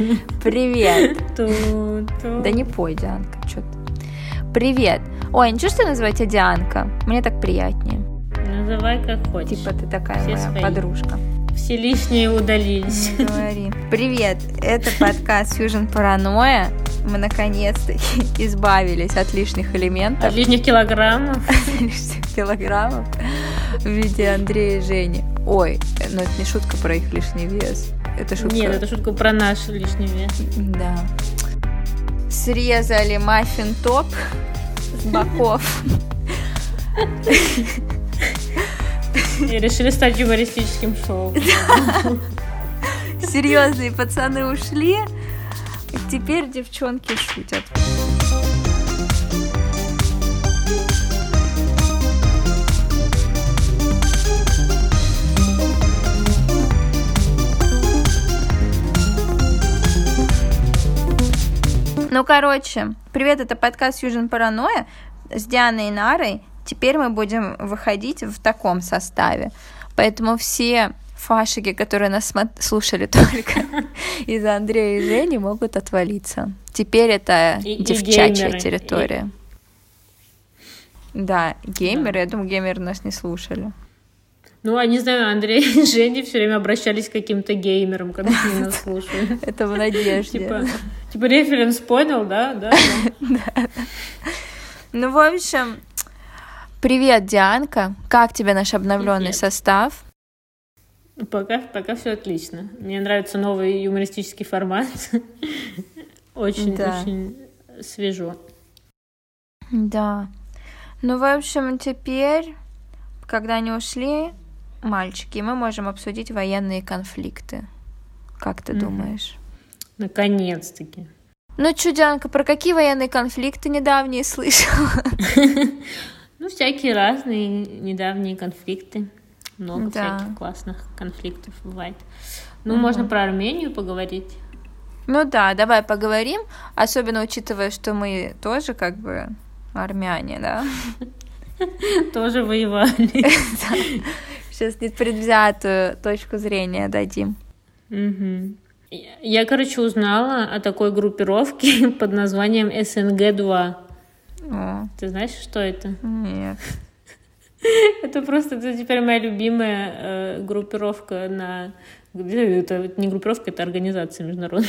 Привет. Да не пой, Дианка, что ты. Привет. Ой, ничего, что называть тебя Дианка? Мне так приятнее. Называй как хочешь. Типа ты такая Все моя свои. подружка. Все лишние удалились. Не говори. Привет, это подкаст Fusion Паранойя. Мы наконец-таки избавились от лишних элементов, От лишних килограммов. лишних килограммов в виде Андрея и Жени. Ой, ну это не шутка про их лишний вес. Это шутка. Нет, это шутка про наш лишний вес. Да. Срезали маффин топ с боков. И решили стать юмористическим шоу. Серьезные пацаны ушли. Теперь девчонки шутят. Ну, короче, привет, это подкаст Южин Паранойя с Дианой и Нарой. Теперь мы будем выходить в таком составе. Поэтому все фашики, которые нас слушали только из-за Андрея и Жени, могут отвалиться. Теперь это И- и девчачья геймеры, территория. Да, геймеры, я думаю, геймеры нас не слушали. Ну, а не знаю, Андрей и Женя все время обращались к каким-то геймерам, когда они нас слушают. Это в надежде. Типа, типа референс понял, да? Да. Ну, в общем, привет, Дианка. Как тебе наш обновленный состав? Пока, пока все отлично. Мне нравится новый юмористический формат. Очень, очень свежо. Да. Ну, в общем, теперь, когда они ушли, мальчики, мы можем обсудить военные конфликты. Как ты Мгм. думаешь? Наконец-таки. Ну, Чудянка, про какие военные конфликты недавние слышала? Ну, всякие разные недавние конфликты. Много Да. всяких классных конфликтов бывает. Ну, Мгм. можно про Армению поговорить. Ну да, давай поговорим, особенно учитывая, что мы тоже как бы армяне, да? Тоже воевали. Сейчас непредвзятую точку зрения дадим. Мгм. Я, короче, узнала о такой группировке под названием СНГ-2. О, Ты знаешь, что это? нет. Это просто это теперь моя любимая э, группировка на... Это не группировка, это организация международная.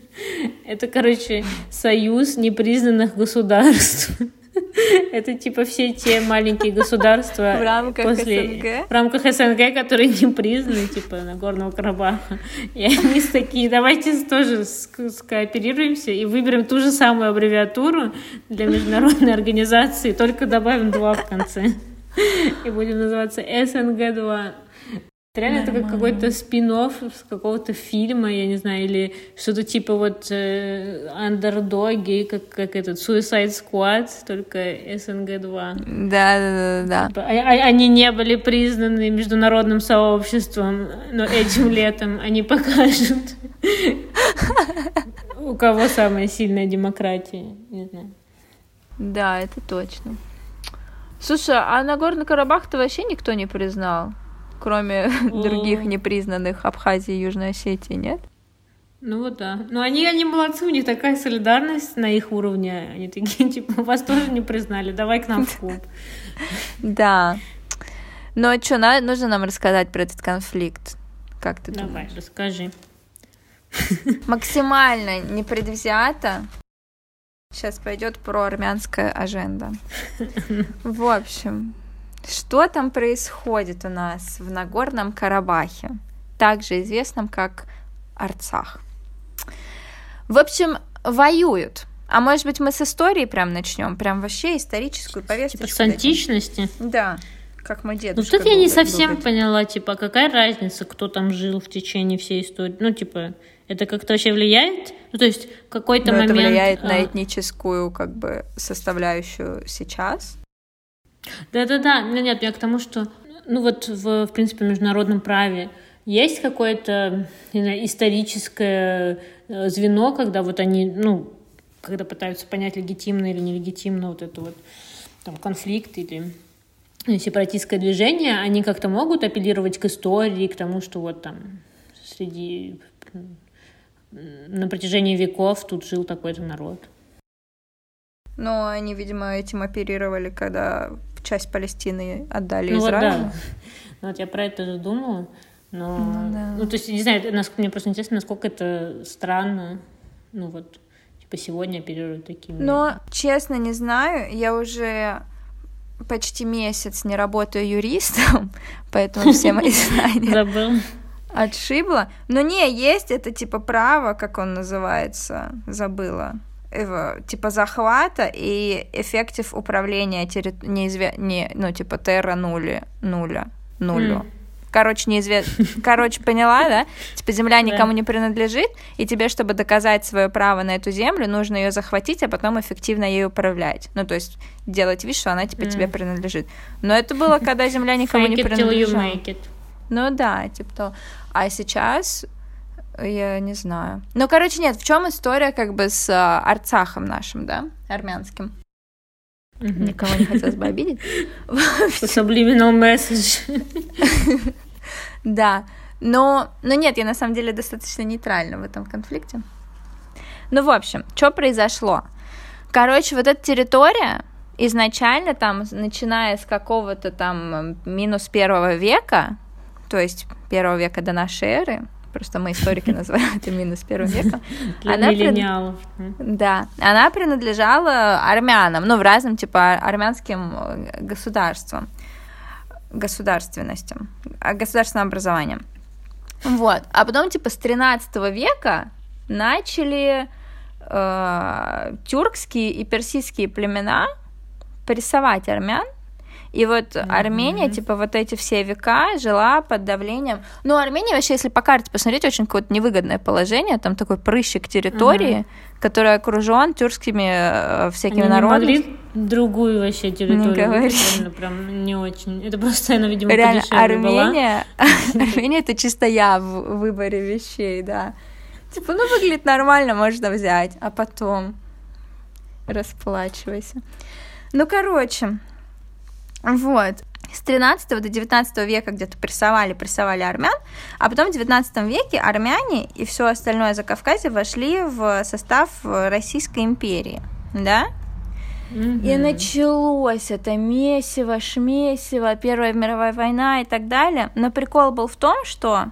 Это, короче, союз непризнанных государств. Это типа все те маленькие государства В рамках после... СНГ? В рамках СНГ, которые не признаны, типа Нагорного Карабаха. И они такие, давайте тоже ск- скооперируемся и выберем ту же самую аббревиатуру для международной организации, только добавим два в конце. И будем называться СНГ-2. Это Реально это как Нормально. какой-то спин с какого-то фильма, я не знаю, или что-то типа вот э, андердоги, как, как этот Suicide Squad, только СНГ-2. Да, да, да, да. Типа, а- а- Они не были признаны международным сообществом, но этим летом они покажут, у кого самая сильная демократия. Не знаю. Да, это точно. Слушай, а Нагорный Карабах-то вообще никто не признал, кроме других непризнанных Абхазии и Южной Осетии, нет? Ну вот да. Но они, они молодцы, у них такая солидарность на их уровне. Они такие, типа, вас тоже не признали, давай к нам в клуб. Да. Но что, нужно нам рассказать про этот конфликт? Как ты Давай, думаешь? расскажи. Максимально непредвзято. Сейчас пойдет про армянская аженда. В общем, что там происходит у нас в Нагорном Карабахе, также известном как Арцах? В общем, воюют. А может быть, мы с истории прям начнем? Прям вообще историческую повесточку. Типа с античности. Да, как мой Ну, дедушка. что-то я не совсем любит. поняла, типа, какая разница, кто там жил в течение всей истории. Ну, типа, это как-то вообще влияет? Ну, то есть, какой-то Но момент... это влияет на а, этническую как бы составляющую сейчас. Да-да-да, ну, нет, я к тому, что, ну, вот в, в принципе, международном праве есть какое-то, историческое э, звено, когда вот они, ну, когда пытаются понять, легитимно или нелегитимно вот это вот там конфликт или сепаратистское движение, они как-то могут апеллировать к истории, к тому, что вот там среди на протяжении веков тут жил такой-то народ. Но они, видимо, этим оперировали, когда часть Палестины отдали ну, Израилю. Вот, да. Ну, вот я про это думала. Но, ну, да. ну, то есть, не знаю, мне просто интересно, насколько это странно, ну, вот, типа, сегодня оперируют такими. Но, честно, не знаю, я уже почти месяц не работаю юристом, поэтому все мои знания... Забыл. Отшибла. Но не, есть это типа право, как он называется, забыла. Типа захвата и эффектив управления терри... неизве... не, ну, типа терра нули, нуля, нулю. Mm. Короче, неизвестно. Короче, поняла, да? Типа земля никому не принадлежит, и тебе, чтобы доказать свое право на эту землю, нужно ее захватить, а потом эффективно ею управлять. Ну, то есть делать вид, что она типа mm. тебе принадлежит. Но это было, когда земля никому не принадлежала. Ну да, типа то. А сейчас я не знаю. Ну, короче, нет, в чем история как бы с а, Арцахом нашим, да, армянским? Угу. Никого не хотелось бы обидеть. Subliminal message. Да. Но, но нет, я на самом деле достаточно нейтральна в этом конфликте. Ну, в общем, что произошло? Короче, вот эта территория изначально там, начиная с какого-то там минус первого века, то есть первого века до нашей эры, просто мы историки называем это минус первого века. она миллениалов. Да, она принадлежала армянам, ну, в разным, типа, армянским э, государствам, государственностям, а, государственным образованием. Вот, а потом, типа, с 13 века начали э, тюркские и персидские племена прессовать армян, и вот mm-hmm. Армения, типа, вот эти все века жила под давлением. Ну, Армения вообще, если по карте посмотреть, очень какое-то невыгодное положение. Там такой прыщик территории, mm-hmm. который окружен тюркскими э, всякими Они народами. Не могли другую вообще территорию. Не говори. прям не очень. Это просто она, видимо, Реально, Армения, Армения это чисто я в выборе вещей, да. Типа, ну, выглядит нормально, можно взять, а потом расплачивайся. Ну, короче, вот. С 13 до 19 века где-то прессовали, прессовали армян, а потом в 19 веке армяне и все остальное за Кавказе вошли в состав Российской империи, да? Mm-hmm. И началось это месиво, шмесиво, Первая мировая война и так далее. Но прикол был в том, что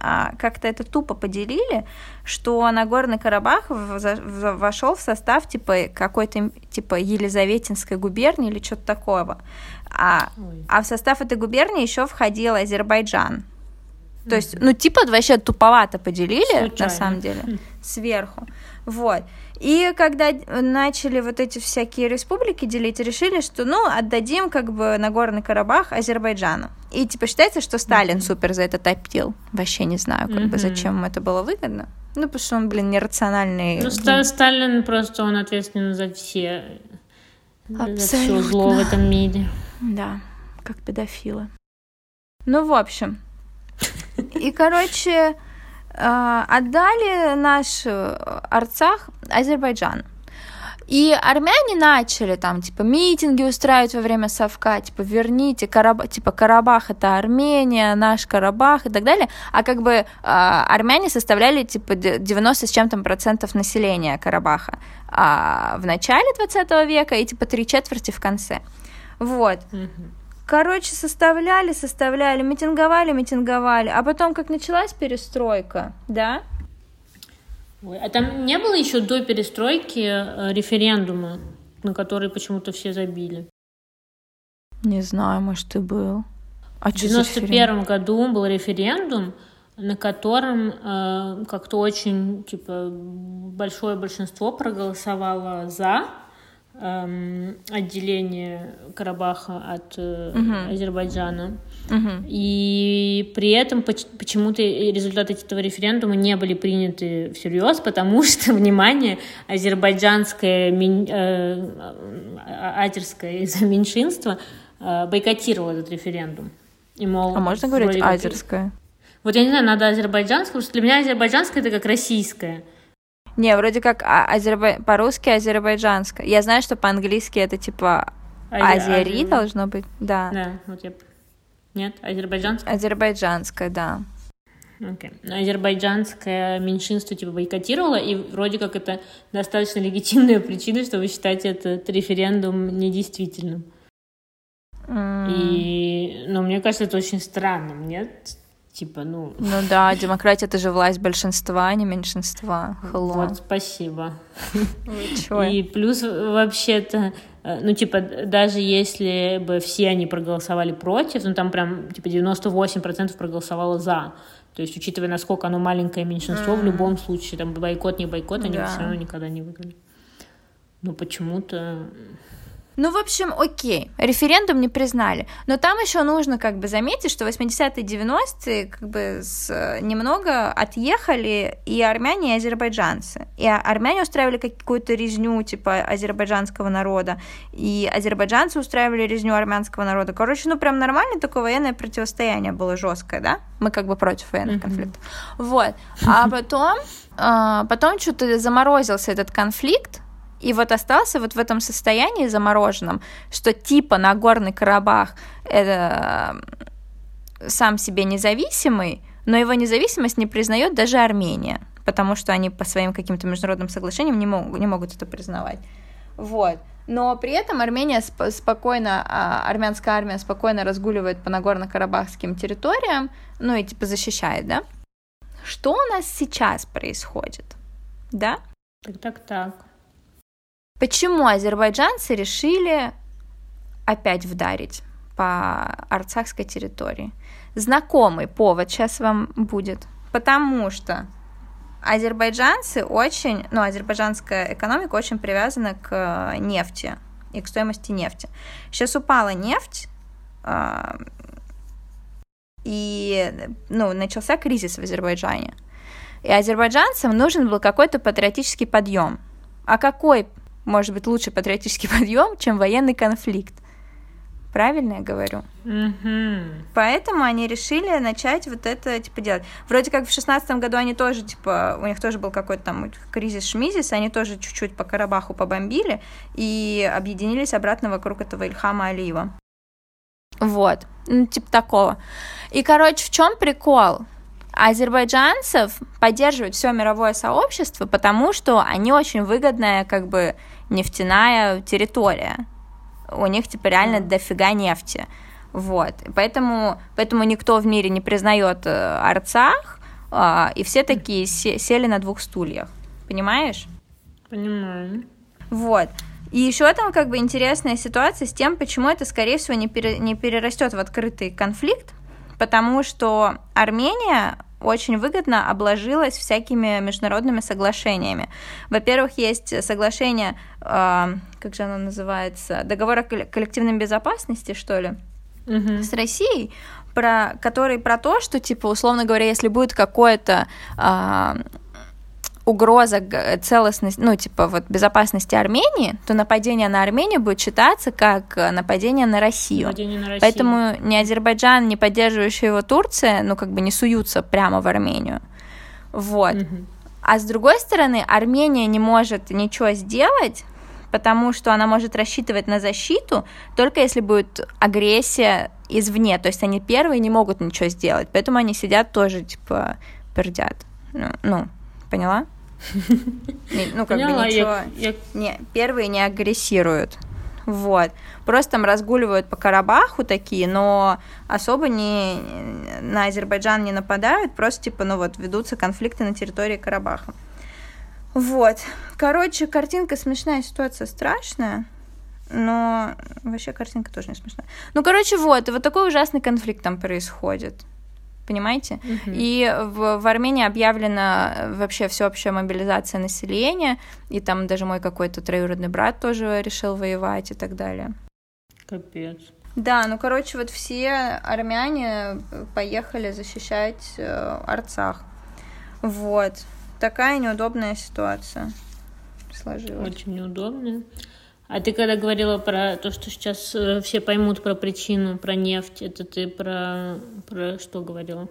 а, как-то это тупо поделили, что Нагорный Карабах вошел в состав типа какой-то типа Елизаветинской губернии или что-то такого. А, а в состав этой губернии еще входил Азербайджан. То есть, ну, типа, вообще туповато поделили, Случайно. на самом деле, сверху. Вот. И когда начали вот эти всякие республики делить, решили, что, ну, отдадим как бы Нагорный Карабах Азербайджану. И, типа, считается, что Сталин mm-hmm. супер за это топил. Вообще не знаю, как mm-hmm. бы, зачем ему это было выгодно. Ну, потому что он, блин, нерациональный. Ну, Сталин просто, он ответственен за все, Абсолютно. за все зло в этом мире. Да, как педофилы. Ну, в общем. И, короче, а, отдали наш Арцах Азербайджан. И армяне начали там, типа, митинги устраивать во время совка, типа, верните, Караб... типа, Карабах это Армения, наш Карабах и так далее. А как бы э, армяне составляли, типа, 90 с чем-то процентов населения Карабаха а в начале 20 века и, типа, три четверти в конце. Вот. Короче, составляли, составляли, митинговали, митинговали. А потом, как началась перестройка, да? Ой, а там не было еще до перестройки э, референдума, на который почему-то все забили? Не знаю, может, и был. А в 91 году был референдум, на котором э, как-то очень типа большое большинство проголосовало за отделение Карабаха от э, uh Азербайджана. uh И при этом почему-то результаты этого референдума не были приняты всерьез, потому что, внимание, азербайджанское э, азерское меньшинство э, бойкотировало этот референдум. И, мол, а можно говорить азерское? Вот я не знаю, надо азербайджанское, потому что для меня азербайджанское это как российское. Не, вроде как а, азербай... по-русски азербайджанское. Я знаю, что по-английски это типа азери Ази... должно быть, да. Да, вот я... Нет, азербайджанское? Азербайджанское, да. Okay. Азербайджанское меньшинство типа бойкотировало, и вроде как это достаточно легитимная причина, чтобы считать этот референдум недействительным. Mm. И, ну, мне кажется, это очень странным, нет? Типа, ну... Ну да, демократия — это же власть большинства, а не меньшинства. Hello. Вот, спасибо. И плюс вообще-то, э, ну, типа, даже если бы все они проголосовали против, ну, там прям, типа, 98% проголосовало «за», то есть, учитывая, насколько оно маленькое меньшинство, в любом случае, там, бойкот, не бойкот, они да. все равно никогда не выиграли. Но почему-то... Ну, в общем, окей, референдум не признали. Но там еще нужно как бы заметить, что 80-е, 90-е как бы с, немного отъехали и армяне, и азербайджанцы. И армяне устраивали какую-то резню типа азербайджанского народа, и азербайджанцы устраивали резню армянского народа. Короче, ну прям нормально такое военное противостояние было жесткое, да? Мы как бы против военных конфликтов. Вот. А потом, а, потом что-то заморозился этот конфликт, и вот остался вот в этом состоянии замороженном, что типа Нагорный Карабах это сам себе независимый, но его независимость не признает даже Армения, потому что они по своим каким-то международным соглашениям не, могут, не могут это признавать. Вот. Но при этом Армения сп- спокойно, а, армянская армия спокойно разгуливает по Нагорно-Карабахским территориям, ну и типа защищает, да? Что у нас сейчас происходит? Да? Так, так, так. Почему азербайджанцы решили опять вдарить по арцахской территории? Знакомый повод сейчас вам будет, потому что азербайджанцы очень, ну, азербайджанская экономика очень привязана к нефти и к стоимости нефти. Сейчас упала нефть, а, и ну, начался кризис в Азербайджане. И азербайджанцам нужен был какой-то патриотический подъем. А какой может быть лучше патриотический подъем, чем военный конфликт. Правильно я говорю? Mm-hmm. Поэтому они решили начать вот это, типа, делать. Вроде как в шестнадцатом году они тоже, типа, у них тоже был какой-то там кризис-шмизис, они тоже чуть-чуть по Карабаху побомбили и объединились обратно вокруг этого Ильхама Алиева. Вот, ну, типа такого. И, короче, в чем прикол? азербайджанцев поддерживает все мировое сообщество, потому что они очень выгодная как бы нефтяная территория. У них типа реально дофига нефти. Вот. Поэтому, поэтому никто в мире не признает э, Арцах, а, и все такие сели на двух стульях. Понимаешь? Понимаю. Вот. И еще там как бы интересная ситуация с тем, почему это, скорее всего, не, пере, не перерастет в открытый конфликт, потому что Армения очень выгодно обложилась всякими международными соглашениями. Во-первых, есть соглашение, э, как же оно называется, договор о коллективной безопасности, что ли, угу. с Россией, про, который про то, что, типа, условно говоря, если будет какое-то э, угроза целостности, ну, типа, вот безопасности Армении, то нападение на Армению будет считаться как нападение на Россию. Нападение на Россию. Поэтому ни Азербайджан, ни поддерживающая его Турция, ну, как бы не суются прямо в Армению. Вот. Угу. А с другой стороны, Армения не может ничего сделать, потому что она может рассчитывать на защиту только если будет агрессия извне. То есть они первые не могут ничего сделать, поэтому они сидят тоже, типа, пердят. Ну, ну поняла? Ну, как Поняла, бы ничего... Я, я... Не, первые не агрессируют. Вот. Просто там разгуливают по Карабаху такие, но особо не на Азербайджан не нападают, просто типа, ну вот, ведутся конфликты на территории Карабаха. Вот. Короче, картинка смешная, ситуация страшная, но вообще картинка тоже не смешная. Ну, короче, вот, и вот такой ужасный конфликт там происходит понимаете? Угу. И в, в Армении объявлена вообще всеобщая мобилизация населения, и там даже мой какой-то троюродный брат тоже решил воевать и так далее. Капец. Да, ну, короче, вот все армяне поехали защищать э, Арцах. Вот. Такая неудобная ситуация сложилась. Очень неудобная. А ты когда говорила про то, что сейчас э, все поймут про причину, про нефть, это ты про, про что говорила?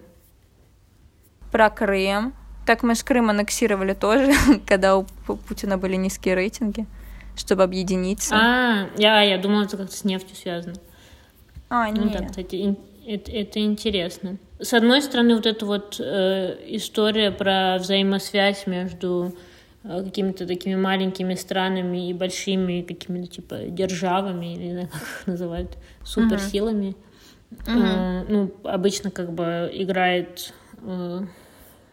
Про Крым. Так мы с Крым аннексировали тоже, когда у Путина были низкие рейтинги, чтобы объединиться. А, я, я думала, это как-то с нефтью связано. А, ну, нет. да, кстати, это, это интересно. с одной стороны, вот эта вот э, история про взаимосвязь между какими-то такими маленькими странами и большими какими-то типа державами, или не знаю, как их называют, суперсилами. Uh-huh. Э, ну, обычно как бы играет э,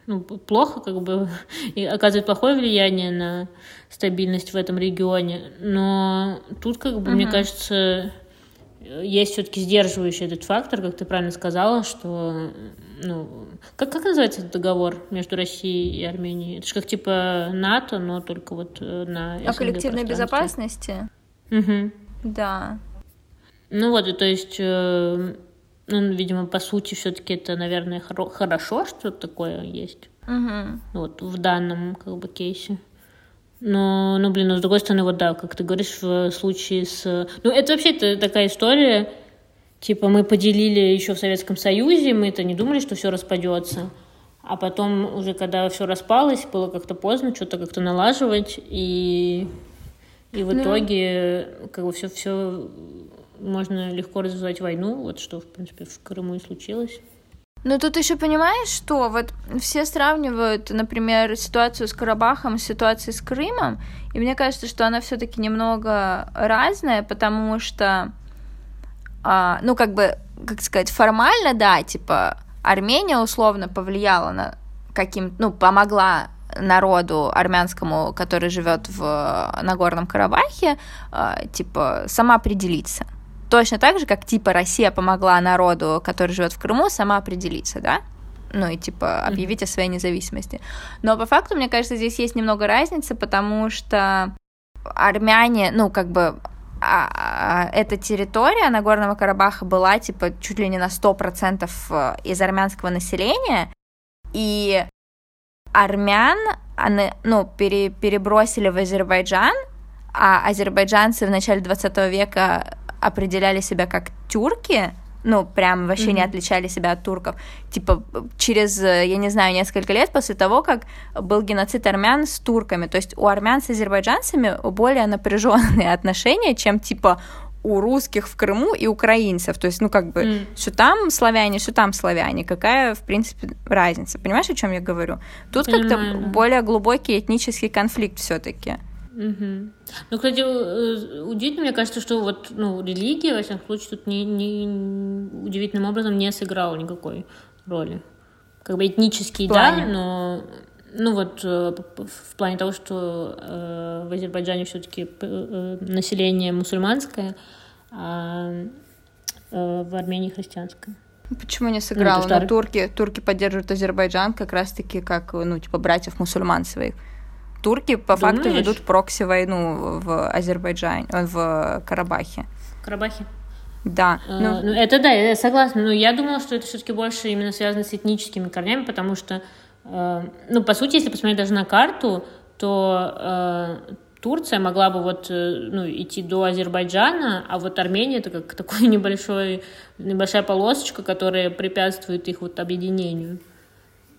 ну, плохо, как бы, и оказывает плохое влияние на стабильность в этом регионе. Но тут, как бы, uh-huh. мне кажется, есть все-таки сдерживающий этот фактор, как ты правильно сказала, что ну, как, как называется этот договор между Россией и Арменией? Это же как типа НАТО, но только вот э, на О коллективной безопасности? Угу. Да. Ну вот, то есть, э, ну, видимо, по сути, все-таки это, наверное, хоро- хорошо, что такое есть. Угу. Вот в данном как бы кейсе. Но, ну, блин, ну, с другой стороны, вот да, как ты говоришь, в случае с... Ну, это вообще -то такая история, типа, мы поделили еще в Советском Союзе, мы-то не думали, что все распадется. А потом уже, когда все распалось, было как-то поздно что-то как-то налаживать, и, и в ну... итоге как бы все, все можно легко развязать войну, вот что, в принципе, в Крыму и случилось. Но тут еще понимаешь, что вот все сравнивают, например, ситуацию с Карабахом с ситуацией с Крымом, и мне кажется, что она все-таки немного разная, потому что, а, ну как бы, как сказать, формально, да, типа Армения условно повлияла на каким, ну помогла народу армянскому, который живет в Нагорном Карабахе, а, типа сама определиться. Точно так же, как типа Россия помогла народу, который живет в Крыму, сама определиться, да? Ну и типа объявить о своей независимости. Но по факту, мне кажется, здесь есть немного разницы, потому что армяне, ну как бы а, а, эта территория Нагорного Карабаха была типа чуть ли не на 100% э, из армянского населения, и армян ну, пере, перебросили в Азербайджан, а азербайджанцы в начале 20 века определяли себя как тюрки, ну, прям вообще mm-hmm. не отличали себя от турков. Типа, через, я не знаю, несколько лет после того, как был геноцид армян с турками. То есть у армян с азербайджанцами более напряженные отношения, чем типа у русских в Крыму и украинцев. То есть, ну, как бы, mm. что там славяне, что там славяне. Какая, в принципе, разница? Понимаешь, о чем я говорю? Тут как-то более глубокий этнический конфликт все-таки. Угу. Ну, кстати, э, удивительно, мне кажется, что вот ну, религия, во всяком случае, тут не, не, удивительным образом не сыграла никакой роли. Как бы этнический, да, но ну вот э, в плане того, что э, в Азербайджане все-таки э, население мусульманское, а э, в Армении христианское. Почему не сыграл? Ну, ну, турки, турки поддерживают Азербайджан как раз-таки как, ну, типа, братьев мусульман своих турки по Думаешь? факту ведут прокси-войну в Азербайджане, в Карабахе. Карабахе? Да. А, ну... ну, это да, я согласна. Но я думала, что это все-таки больше именно связано с этническими корнями, потому что, э, ну, по сути, если посмотреть даже на карту, то э, Турция могла бы вот, э, ну, идти до Азербайджана, а вот Армения это как такой небольшой, небольшая полосочка, которая препятствует их вот объединению.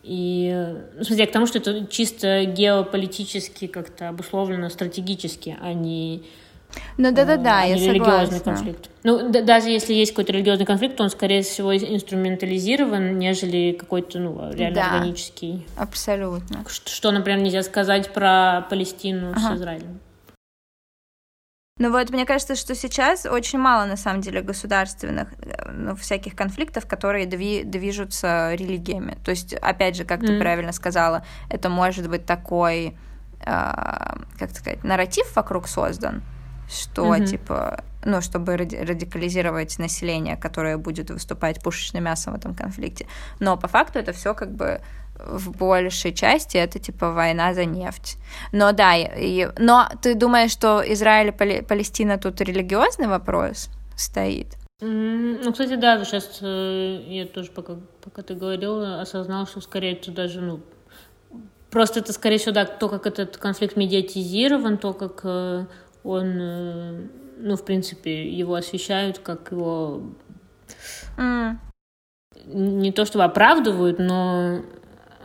И, ну, смотря к тому, что это чисто геополитически как-то обусловлено стратегически, а не ну да, да, да, а я религиозный согласна. конфликт. Ну, да, даже если есть какой-то религиозный конфликт, он, скорее всего, инструментализирован, нежели какой-то, ну, реально да, органический. Абсолютно. Что, что, например, нельзя сказать про Палестину ага. с Израилем. Ну вот, мне кажется, что сейчас очень мало, на самом деле, государственных, э, ну, всяких конфликтов, которые дви движутся религиями. То есть, опять же, как mm. ты правильно сказала, это может быть такой, э, как сказать, нарратив вокруг создан, что, mm-hmm. типа, ну, чтобы ради радикализировать население, которое будет выступать пушечным мясом в этом конфликте. Но по факту это все как бы в большей части это типа война за нефть. Но да, и, но ты думаешь, что Израиль и Палестина тут религиозный вопрос стоит? Ну, кстати, да, сейчас э, я тоже, пока, пока ты говорил, осознал, что скорее это даже, ну, просто это, скорее всего, да, то, как этот конфликт медиатизирован, то, как э, он, э, ну, в принципе, его освещают, как его mm. не то чтобы оправдывают, но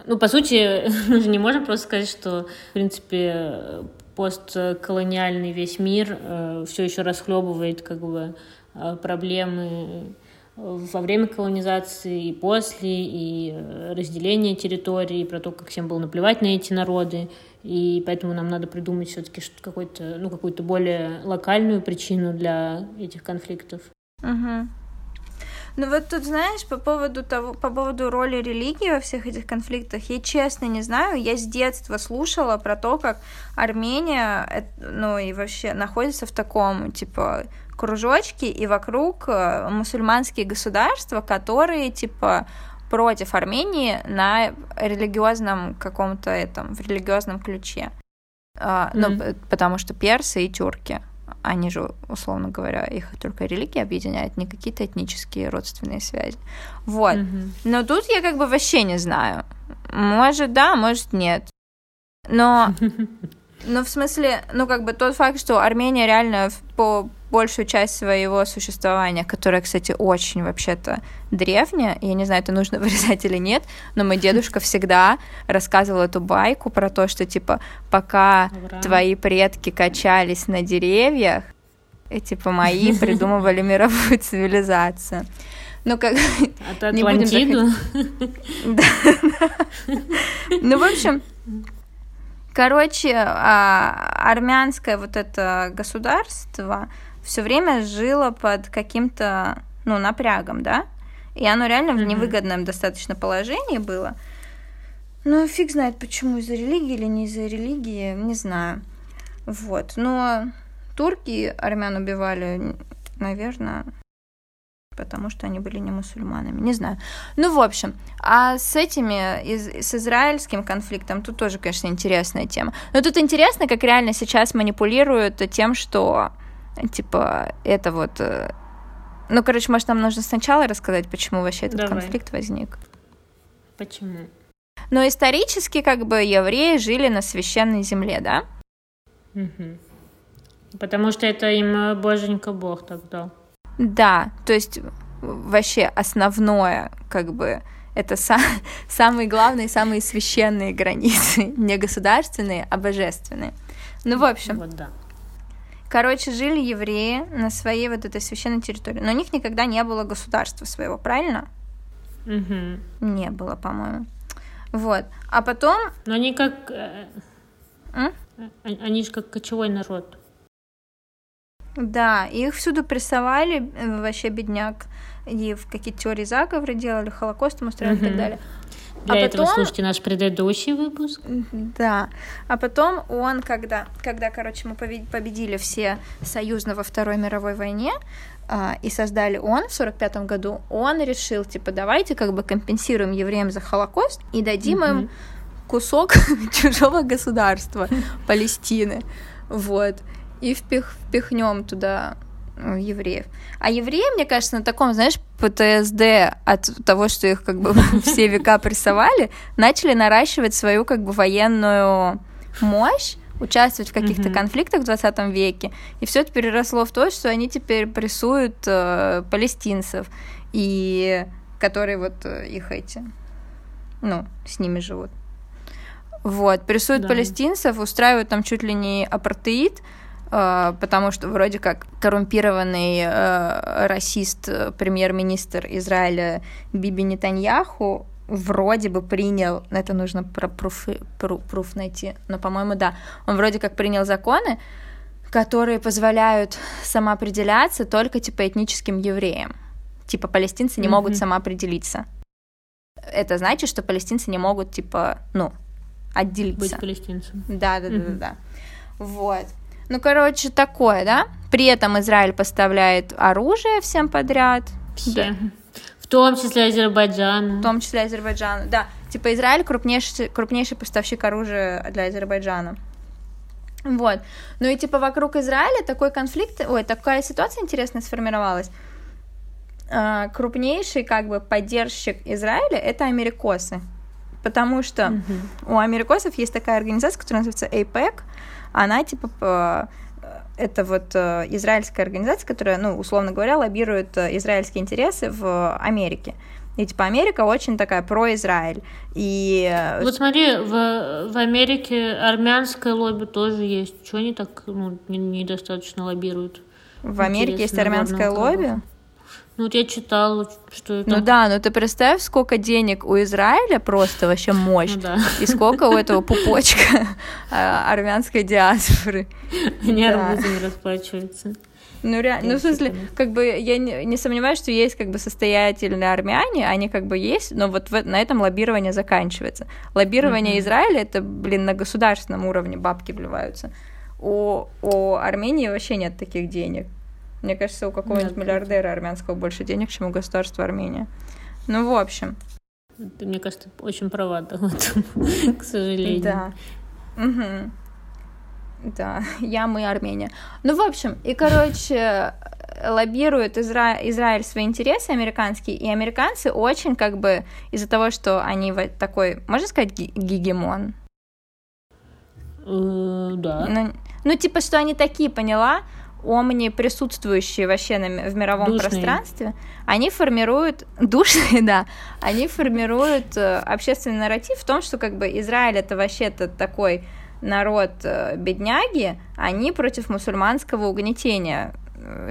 ну, по сути, мы же не можем просто сказать, что, в принципе, постколониальный весь мир э, все еще расхлебывает как бы э, проблемы во время колонизации, и после, и э, разделения территории, про то, как всем было наплевать на эти народы. И поэтому нам надо придумать все-таки какой-то, ну, какую-то более локальную причину для этих конфликтов. Угу. Ну вот тут, знаешь, по поводу того, по поводу роли религии во всех этих конфликтах, я честно не знаю, я с детства слушала про то, как Армения, ну и вообще находится в таком, типа, кружочке, и вокруг э, мусульманские государства, которые, типа, против Армении на религиозном каком-то этом, в религиозном ключе. Mm-hmm. Ну, потому что персы и тюрки они же, условно говоря, их только религия объединяет, не какие-то этнические родственные связи. Вот. Mm-hmm. Но тут я как бы вообще не знаю. Может, да, может, нет. Но, но в смысле, ну, как бы тот факт, что Армения реально по большую часть своего существования, которое, кстати, очень вообще-то древнее, я не знаю, это нужно вырезать или нет, но мой дедушка всегда рассказывал эту байку про то, что, типа, пока Ура. твои предки качались на деревьях, и, типа, мои придумывали мировую цивилизацию. Ну, как... А не Атлантиду? Да. Ну, в общем, короче, а, армянское вот это государство, все время жило под каким-то, ну, напрягом, да, и оно реально mm-hmm. в невыгодном достаточно положении было. Ну, фиг знает, почему, из-за религии или не из-за религии, не знаю. Вот, но турки армян убивали, наверное, потому что они были не мусульманами, не знаю. Ну, в общем, а с этими, из, с израильским конфликтом, тут тоже, конечно, интересная тема. Но тут интересно, как реально сейчас манипулируют тем, что Типа, это вот... Э, ну, короче, может, нам нужно сначала рассказать, почему вообще этот Давай. конфликт возник. Почему? Но исторически, как бы, евреи жили на священной земле, да? Угу. Потому что это им э, боженька Бог так дал. Да, то есть вообще основное, как бы, это са- самые главные, самые священные границы, не государственные, а божественные. Ну, в общем, вот, да. Короче, жили евреи на своей вот этой священной территории. Но у них никогда не было государства своего, правильно? Угу. Не было, по-моему. Вот. А потом... Но они как... М? Они же как кочевой народ. Да, их всюду прессовали, э, вообще бедняк, и в какие-то теории заговора делали, Холокостом устраивали угу. и так далее. Для а этого потом... слушайте наш предыдущий выпуск. Да. А потом он, когда, когда, короче, мы победили все союзно во Второй мировой войне а, и создали ООН в сорок пятом году, он решил, типа, давайте как бы компенсируем евреям за Холокост и дадим им кусок чужого государства Палестины. Вот. И впих, впихнем туда Э, евреев. А евреи, мне кажется, на таком, знаешь, ПТСД от того, что их как бы все века прессовали, начали наращивать свою как бы военную мощь, участвовать в каких-то mm-hmm. конфликтах в 20 веке. И все это переросло в то, что они теперь прессуют э, палестинцев, и которые вот э, их эти, ну, с ними живут. Вот, прессуют да. палестинцев, устраивают там чуть ли не апартеид, потому что вроде как коррумпированный э, расист э, премьер-министр Израиля Биби Нетаньяху вроде бы принял, это нужно про пруф, пруф найти, но, по-моему, да, он вроде как принял законы, которые позволяют самоопределяться только, типа, этническим евреям. Типа, палестинцы не mm-hmm. могут самоопределиться. Это значит, что палестинцы не могут, типа, ну, отделиться. Быть палестинцем. Да, да, mm-hmm. да, да, да. Вот. Ну, короче, такое, да? При этом Израиль поставляет оружие всем подряд. Все. Да. В том числе Азербайджану. В том числе Азербайджану, да. Типа Израиль крупнейший, крупнейший поставщик оружия для Азербайджана. Вот. Ну и типа вокруг Израиля такой конфликт, ой, такая ситуация интересная сформировалась. А, крупнейший как бы поддержщик Израиля это америкосы. Потому что угу. у америкосов есть такая организация, которая называется APEC, она типа это вот э, израильская организация, которая, ну, условно говоря, лоббирует э, израильские интересы в Америке. И типа Америка очень такая про-Израиль. И... Э, вот смотри, в, в Америке армянское лобби тоже есть. Чего они так ну, недостаточно лоббируют? В Америке есть армянское лобби? Ну вот я читала, что это... Ну да, но ты представь, сколько денег у Израиля, просто вообще мощь. Ну да. И сколько у этого пупочка а, армянской диаспоры. Они арбузами расплачиваются. Ну, реально, ну, в смысле, как бы я не, не сомневаюсь, что есть как бы состоятельные армяне, они как бы есть, но вот в- на этом лоббирование заканчивается. Лоббирование Мгм. Израиля это, блин, на государственном уровне бабки вливаются. У, у Армении вообще нет таких денег. Мне кажется, у какого-нибудь Нет. миллиардера армянского больше денег, чем у государства Армения. Ну, в общем, Ты, мне кажется, очень права да, в этом, к сожалению. да. Мгм. Да, я, мы, Армения. Ну, в общем, и, короче, лоббирует Изра... Израиль свои интересы американские, и американцы очень как бы из-за того, что они вот такой, можно сказать, гегемон? Э, Да. Ну, ну, типа, что они такие, поняла, омни присутствующие вообще на, в мировом Душные. пространстве, они формируют, душные, да, они формируют э, общественный нарратив в том, что как бы Израиль это вообще-то такой народ э, бедняги, они против мусульманского угнетения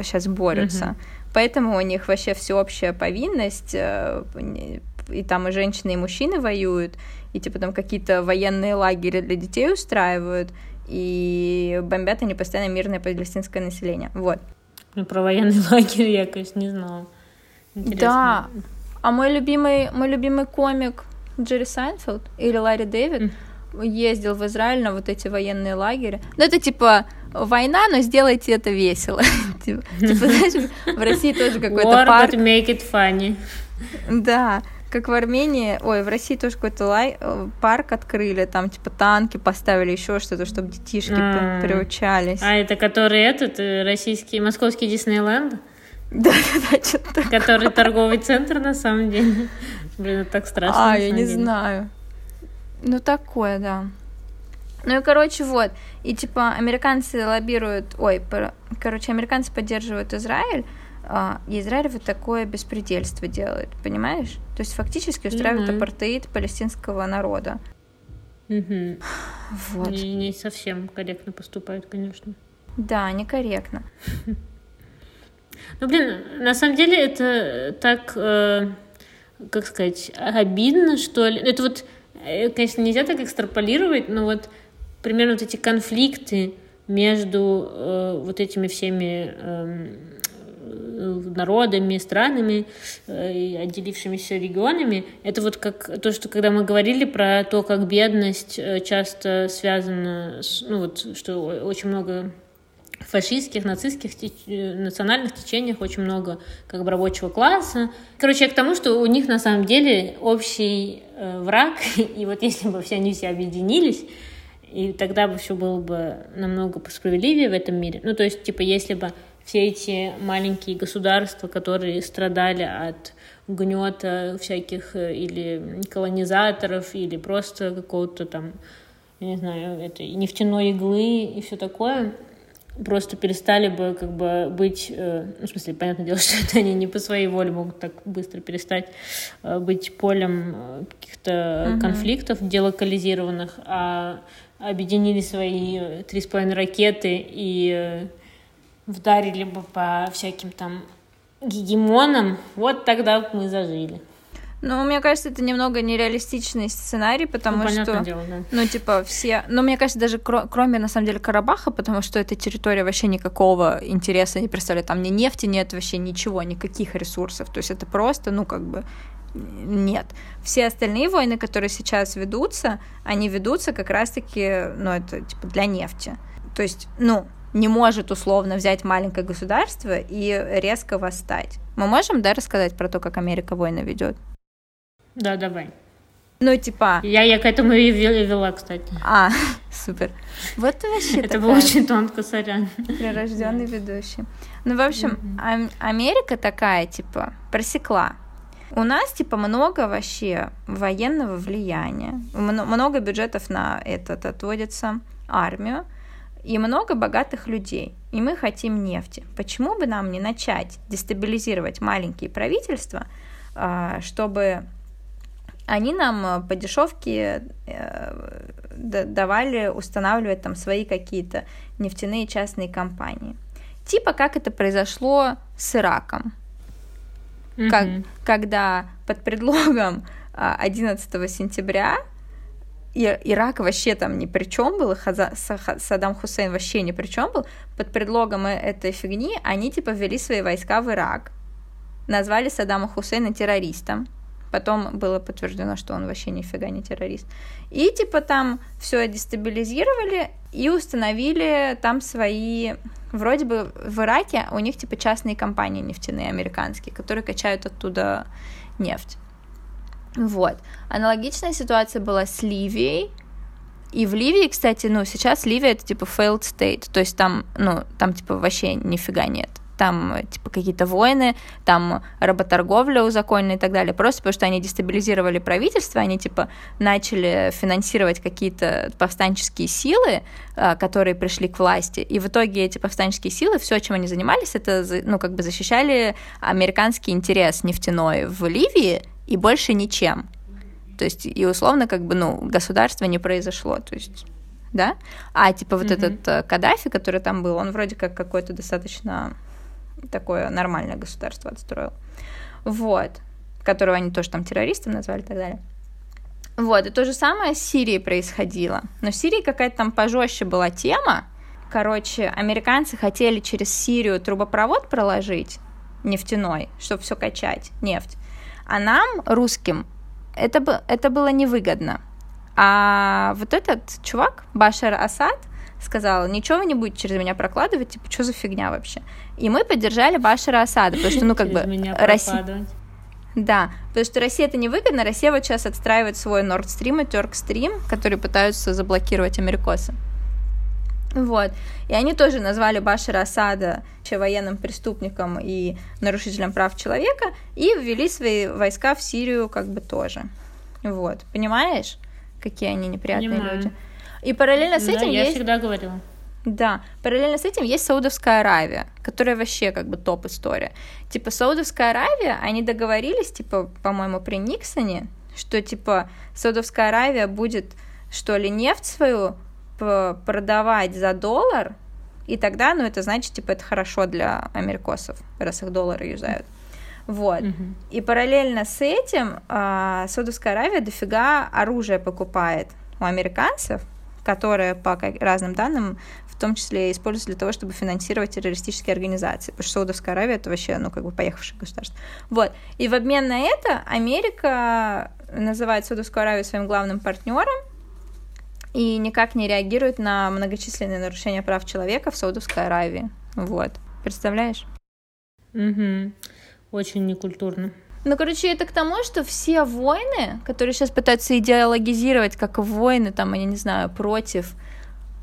сейчас борются. Мгм. Поэтому у них вообще всеобщая повинность, э, и там и женщины, и мужчины воюют, и типа там какие-то военные лагеря для детей устраивают, и бомбят они постоянно мирное палестинское население. Вот. Ну, Про военный лагерь я, конечно, не знала. Да. А мой любимый, мой любимый комик Джерри Сайнфилд или Ларри Дэвид ездил в Израиль на вот эти военные лагеря. Ну, это типа война, но сделайте это весело. Типа, типа, знаешь, в России тоже какой-то War, парк. but make it funny. Да, как в Армении, ой, в России тоже какой-то лай, э, парк открыли, там типа танки поставили, еще что-то, чтобы детишки А. приучались. А это который этот, э, российский, московский Диснейленд, Да, да, да, что-то который торговый центр на самом деле. Блин, это так страшно. А, я не знаю. Ну, такое, да. Ну и, короче, вот. И, типа, американцы лоббируют... Ой, короче, американцы поддерживают Израиль, а, Израиль вот такое беспредельство делает, понимаешь? То есть фактически устраивает Мгм. апартеид палестинского народа. Мгм. Вот. Не, не совсем корректно поступают, конечно. Да, некорректно. Ну, блин, на самом деле это так, э, как сказать, обидно, что ли. Это вот, э, конечно, нельзя так экстраполировать, но вот примерно вот эти конфликты между э, вот этими всеми эм, э, народами, странами э, отделившимися регионами, это вот как то, что когда мы говорили про то, как бедность э, часто связана с, ну вот, что очень много фашистских, нацистских теч- э, национальных течениях очень много как бы рабочего класса. Короче, к тому, что у них на самом деле общий э, враг, и вот если бы все они все объединились, и тогда бы все было бы намного справедливее в этом мире. Ну, то есть, типа, если бы все эти маленькие государства, которые страдали от гнета всяких э, или колонизаторов, или просто какого-то там, я не знаю, этой нефтяной иглы и все такое, просто перестали бы как бы быть, э, ну, в смысле, понятное дело, что это они не по своей воле могут так быстро перестать э, быть полем э, каких-то Мгм. конфликтов делокализированных, а объединили свои три с половиной ракеты и вдарили бы по всяким там гегемонам, вот тогда мы зажили. Ну, мне кажется, это немного нереалистичный сценарий, потому ну, что... дело, да. Ну, типа, все... Ну, мне кажется, даже кро- кроме, на самом деле, Карабаха, потому что эта территория вообще никакого интереса не представляет. Там ни нефти нет, вообще ничего, никаких ресурсов. То есть это просто, ну, как бы... Нет. Все остальные войны, которые сейчас ведутся, они ведутся как раз-таки, ну, это, типа, для нефти. То есть, ну, не может условно взять маленькое государство и резко восстать. Мы можем, да, рассказать про то, как Америка войны ведет? Да, давай. Ну, типа... Я, я к этому и вел- вела, кстати. А, супер. Вот ты вообще Это такая было очень тонко, сорян. прирожденный ведущий. Ну, в общем, Ам- Америка такая, типа, просекла. У нас, типа, много вообще военного влияния. Мно- Много бюджетов на этот отводится армию. И много богатых людей. И мы хотим нефти. Почему бы нам не начать дестабилизировать маленькие правительства, а, чтобы они нам э, по дешевке э, давали устанавливать там свои какие-то нефтяные частные компании. Типа как это произошло с Ираком. как, когда под предлогом 11 а, сентября Ирак вообще там ни при чем был, Саддам Хусейн вообще ни при чем был, под предлогом э, этой фигни они типа ввели свои войска в Ирак, назвали Саддама Хусейна террористом, потом было подтверждено, что он вообще нифига не террорист, и типа там все дестабилизировали и установили там свои вроде бы в Ираке у них типа частные компании нефтяные американские, которые качают оттуда нефть. Вот. Аналогичная ситуация была с Ливией. И в Ливии, кстати, ну, сейчас Ливия это типа failed state, то есть там, ну, там типа вообще нифига нет. Там типа какие-то войны, там работорговля узаконена и так далее, просто потому что они дестабилизировали правительство, они типа начали финансировать какие-то повстанческие силы, а, которые пришли к власти, и в итоге эти повстанческие силы, все, чем они занимались, это, ну, как бы защищали американский интерес нефтяной в Ливии, и больше ничем. То есть, и условно, как бы, ну, государство не произошло, то есть, да? А, типа, вот mm-hmm. этот э, Каддафи, который там был, он вроде как какой-то достаточно такое нормальное государство отстроил. Вот. Которого они тоже там террористом назвали и так далее. Вот, и то же самое с Сирией происходило. Но в Сирии какая-то там пожестче была тема. Короче, американцы хотели через Сирию трубопровод проложить нефтяной, чтобы все качать, нефть. А нам, русским, это, это было невыгодно. А вот этот чувак, Башар Асад, сказал, ничего вы не будете через меня прокладывать, типа, что за фигня вообще? И мы поддержали Башара Асада, потому что, ну, как бы... Россия... Да, потому что Россия это невыгодно, Россия вот сейчас отстраивает свой Nord Stream и Turk Stream, которые пытаются заблокировать америкосы. Вот. И они тоже назвали Башара Асада военным преступником и нарушителем прав человека и ввели свои войска в Сирию как бы тоже. Вот. Понимаешь, какие они неприятные Понимаю. люди? И параллельно с этим да, я есть... всегда говорила. Да, параллельно с этим есть Саудовская Аравия, которая вообще как бы топ история. Типа Саудовская Аравия, они договорились, типа, по-моему, при Никсоне, что типа Саудовская Аравия будет, что ли, нефть свою продавать за доллар, и тогда, ну, это значит, типа, это хорошо для америкосов, раз их доллары юзают. Вот. Mm-hmm. И параллельно с этим э, Саудовская Аравия дофига оружия покупает у американцев, которое по разным данным в том числе используется для того, чтобы финансировать террористические организации, потому что Саудовская Аравия это вообще, ну, как бы поехавшее государство. Вот. И в обмен на это Америка называет Саудовскую Аравию своим главным партнером и никак не реагирует на многочисленные нарушения прав человека в Саудовской Аравии. Вот. Представляешь? Угу. Очень некультурно. Ну, короче, это к тому, что все войны, которые сейчас пытаются идеологизировать как войны, там, я не знаю, против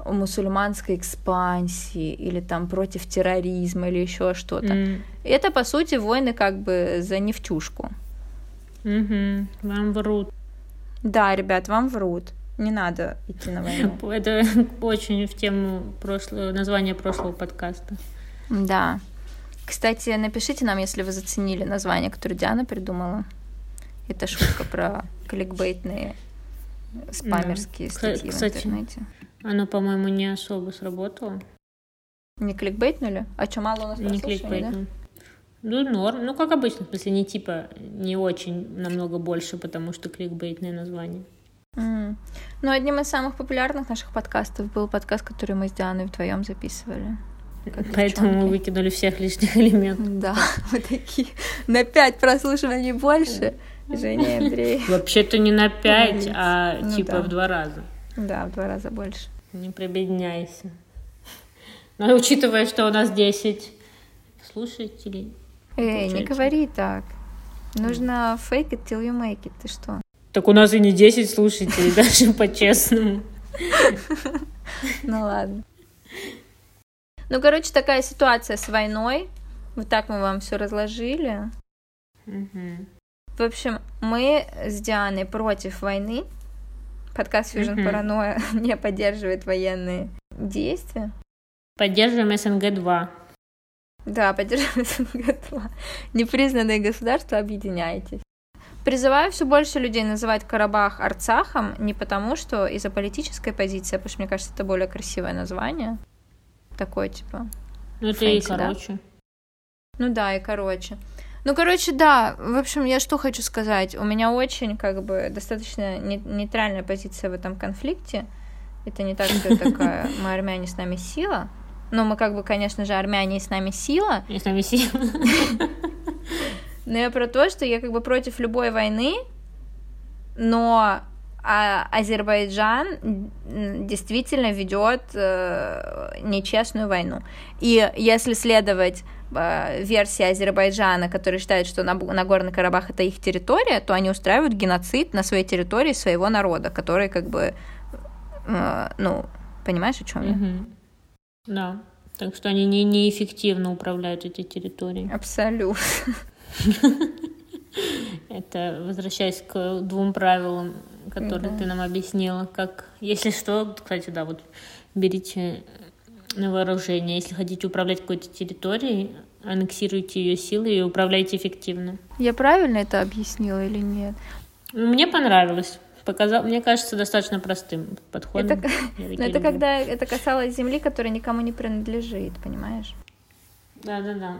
мусульманской экспансии или там против терроризма или еще что-то. Mm. Это, по сути, войны как бы за нефтюшку. Угу, вам врут. Да, ребят, вам врут. Не надо идти на войну. Это очень в тему прошлого, названия прошлого подкаста. Да. Кстати, напишите нам, если вы заценили название, которое Диана придумала. Это шутка про кликбейтные спамерские да. статьи Кстати, в интернете. Оно, по-моему, не особо сработало. Не кликбейтнули? А что, мало у нас Не кликбейтнули. Да? Ну, норм. Ну, как обычно, в смысле, не типа, не очень намного больше, потому что кликбейтное название. Mm. Ну, одним из самых популярных наших подкастов был подкаст, который мы с Дианой вдвоем записывали. Поэтому мы выкинули всех лишних элементов. Да, вот такие. На пять прослушиваний больше. Женя и Андрей. Вообще-то не на пять, а ну, типа да. в два раза. Да, в два раза больше. Не прибедняйся. Но учитывая, что у нас 10 слушателей. Эй, не говори так. Нужно fake it till you make it. Ты что? Так у нас и не 10 слушателей, даже по-честному. Ну ладно. Ну, короче, такая ситуация с войной. Вот так мы вам все разложили. Угу. В общем, мы с Дианой против войны. Подкаст Fusion угу. Паранойя не поддерживает военные действия. Поддерживаем СНГ-2. Да, поддерживаем СНГ-2. Непризнанные государства, объединяйтесь. Призываю все больше людей называть Карабах Арцахом не потому, что из-за политической позиции, а потому что мне кажется, это более красивое название такой, типа... Ну, это и короче. Да? Ну да, и короче. Ну, короче, да, в общем, я что хочу сказать. У меня очень, как бы, достаточно нейтральная позиция в этом конфликте. Это не так, что такая, мы армяне с нами сила. Но мы, как бы, конечно же, армяне и с нами сила. И с нами сила. Но я про то, что я как бы против любой войны, но а Азербайджан действительно ведет э, нечестную войну. И если следовать э, версии Азербайджана, которые считают, что Нагорный Карабах это их территория, то они устраивают геноцид на своей территории своего народа, который как бы, э, ну, понимаешь, о чем я? Да. Так что они не, неэффективно управляют эти территории. Абсолютно. Это возвращаясь к двум правилам, которые ты нам объяснила, как, если что, кстати, да, вот берите на вооружение, если хотите управлять какой-то территорией, аннексируйте ее силы и управляйте эффективно. Я правильно это объяснила или нет? Мне понравилось. Показал, мне кажется, достаточно простым подходом. Это, но это когда это касалось земли, которая никому не принадлежит, понимаешь? Да, да, да.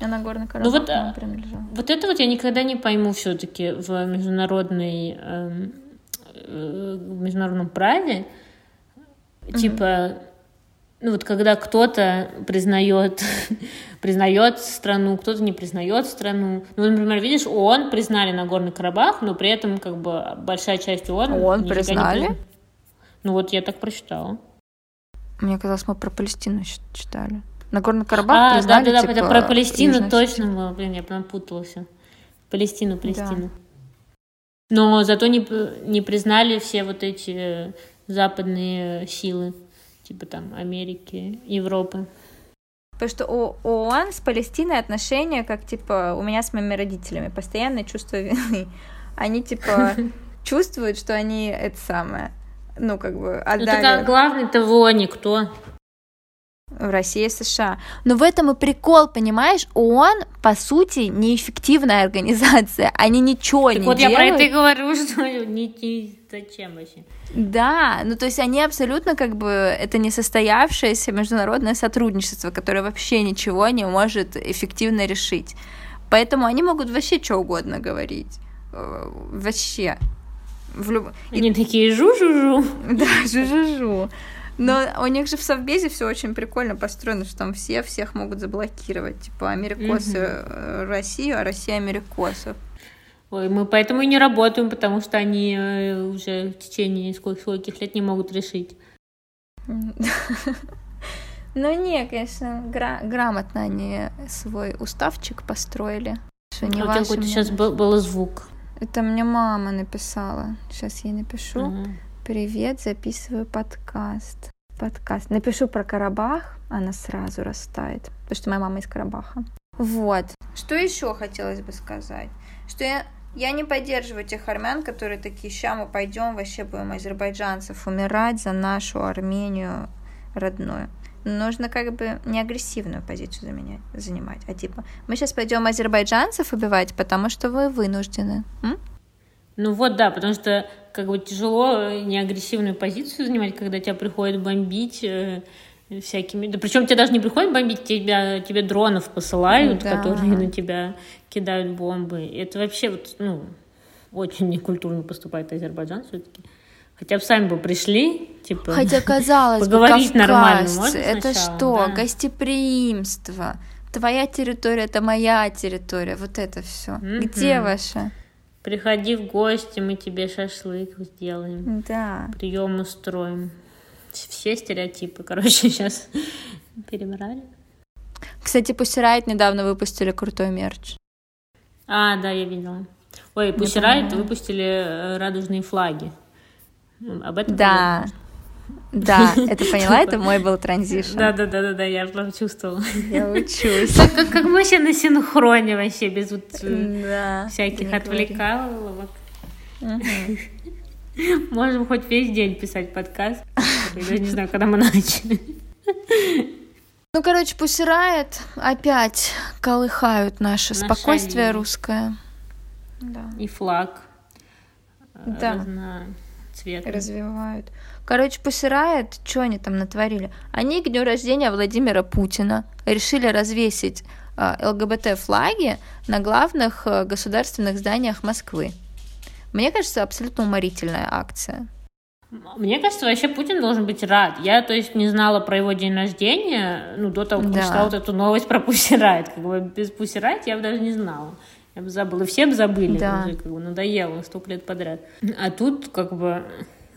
А Нагорный Карабах ну, вот, а, принадлежал. Вот это вот я никогда не пойму все-таки в международной э, э, в международном праве. Mm-hmm. Типа, ну вот когда кто-то признает, признает страну, кто-то не признает страну. Ну, например, видишь, ООН признали Нагорный Карабах, но при этом как бы большая часть ООН... ООН признали? Не... Ну вот я так прочитала. Мне казалось, мы про Палестину читали. Нагорный Карабах а, признали, да, да, типа, да, про Палестину точно было, блин, я прям путалась. Палестину, Палестину. Да. Но зато не, не признали все вот эти западные силы, типа там Америки, Европы. Потому что у ООН с Палестиной отношения, как типа у меня с моими родителями, постоянное чувство вины. Они типа чувствуют, что они это самое, ну как бы отдали. Ну так главный того никто в России и США. Но в этом и прикол, понимаешь? ООН, по сути, неэффективная организация. Они ничего так не вот делают. Вот я про это и говорю, что не, не зачем вообще. Да, ну то есть они абсолютно как бы это не состоявшееся международное сотрудничество, которое вообще ничего не может эффективно решить. Поэтому они могут вообще что угодно говорить. Э, вообще. В люб... Они и... такие жу-жу-жу. Да, жу-жу-жу. Но у них же в Совбезе все очень прикольно построено, что там все всех могут заблокировать. Типа америкосы mm Россию, а Россия америкосов. Ой, мы поэтому и не работаем, потому что они э, уже в течение скольких лет не могут решить. Ну не, конечно, гра- грамотно они свой уставчик построили. Что не а какой-то сейчас был, был звук. Это мне мама написала. Сейчас ей напишу. Привет, записываю подкаст. Подкаст. Напишу про Карабах, она сразу растает, потому что моя мама из Карабаха. Вот. Что еще хотелось бы сказать? Что я, я не поддерживаю тех армян, которые такие, ща мы пойдем, вообще будем азербайджанцев умирать за нашу Армению родную. Нужно как бы не агрессивную позицию заменять, занимать, а типа, мы сейчас пойдем азербайджанцев убивать, потому что вы вынуждены. М? Ну вот да, потому что как бы тяжело э, не агрессивную позицию занимать, когда тебя приходят бомбить э, всякими... Да причем тебя даже не приходят бомбить, тебя, тебе дронов посылают, да. которые на тебя кидают бомбы. Это вообще вот, ну, очень некультурно поступает Азербайджан все-таки. Хотя бы сами бы пришли, типа, Хотя казалось поговорить бы, нормально можно Это сначала, что? Да? Гостеприимство. Твоя территория это моя территория. Вот это все. Mm-hmm. Где ваша? Приходи в гости, мы тебе шашлык сделаем. Да. Прием устроим. Все стереотипы, короче, сейчас перебрали. Кстати, Пусирайт недавно выпустили крутой мерч. А, да, я видела. Ой, Пусирайт выпустили э, радужные флаги. Об этом Да. Было? Да, это поняла, это мой был транзишн. Да, да, да, да, да, я прям чувствовала. Я учусь. Как, как, как мы вообще на синхроне вообще, без вот э, да, всяких отвлекаловок. Можем хоть весь день писать подкаст. Я даже не знаю, когда мы начали. Ну, короче, Пусирает опять колыхают наше Наша спокойствие русское. Да. И флаг. Да. Разно цвета. Развивают. Короче, посирает, что они там натворили? Они к дню рождения Владимира Путина решили развесить э, ЛГБТ-флаги на главных э, государственных зданиях Москвы. Мне кажется, абсолютно уморительная акция. Мне кажется, вообще Путин должен быть рад. Я, то есть, не знала про его день рождения, ну, до того, как да. читала вот эту новость про Пусирайт. Как бы без Пусирайт я бы даже не знала. Я бы забыла. Все бы забыли. Да. Уже как бы надоело столько лет подряд. А тут как бы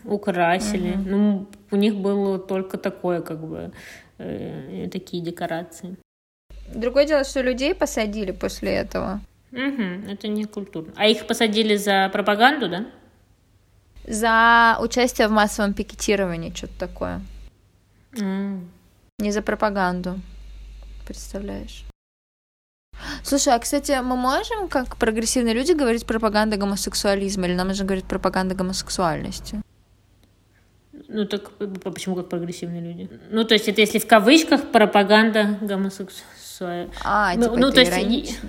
украсили. Угу. Ну, у них было только такое, как бы, э, такие декорации. Другое дело, что людей посадили после этого. Угу, это не культурно. А их посадили за пропаганду, да? За участие в массовом пикетировании, что-то такое. Mm. Не за пропаганду. Представляешь? Слушай, а, кстати, мы можем, как прогрессивные люди, говорить пропаганда гомосексуализма, или нам нужно говорить пропаганда гомосексуальности? Ну так почему как прогрессивные люди? Ну то есть это если в кавычках пропаганда гомосексуальности. А, ну, типа ну, то есть,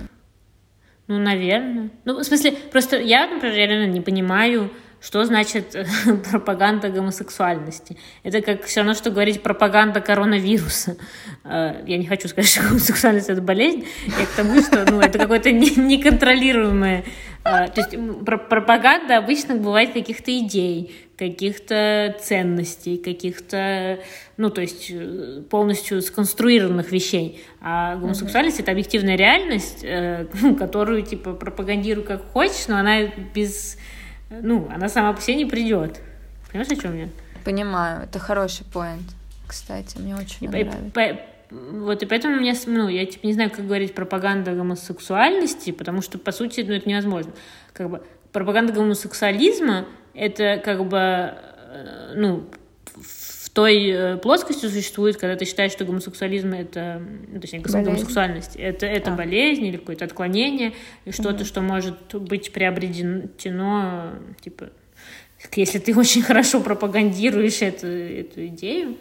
Ну, наверное. Ну, в смысле, просто я, например, реально не понимаю, что значит пропаганда гомосексуальности? Это как все равно, что говорить пропаганда коронавируса. Э, я не хочу сказать, что гомосексуальность — это болезнь. Я к тому, что ну, это какое-то неконтролируемое... Э, то есть пропаганда обычно бывает каких-то идей, каких-то ценностей, каких-то, ну, то есть э, полностью сконструированных вещей. А гомосексуальность mm-hmm. — это объективная реальность, которую, типа, пропагандируй как хочешь, но она без ну, она сама по себе не придет. Понимаешь, о чем я? Понимаю, это хороший поинт, кстати, мне очень и, нравится. По, вот, и поэтому мне, ну, я типа не знаю, как говорить пропаганда гомосексуальности, потому что, по сути, ну, это невозможно. Как бы пропаганда гомосексуализма — это как бы, э, ну, той э, плоскости существует, когда ты считаешь, что гомосексуализм это, точнее, болезнь. гомосексуальность это, это а. болезнь или какое-то отклонение, и что-то, угу. что может быть приобретено, типа, если ты очень хорошо пропагандируешь эту, эту идею.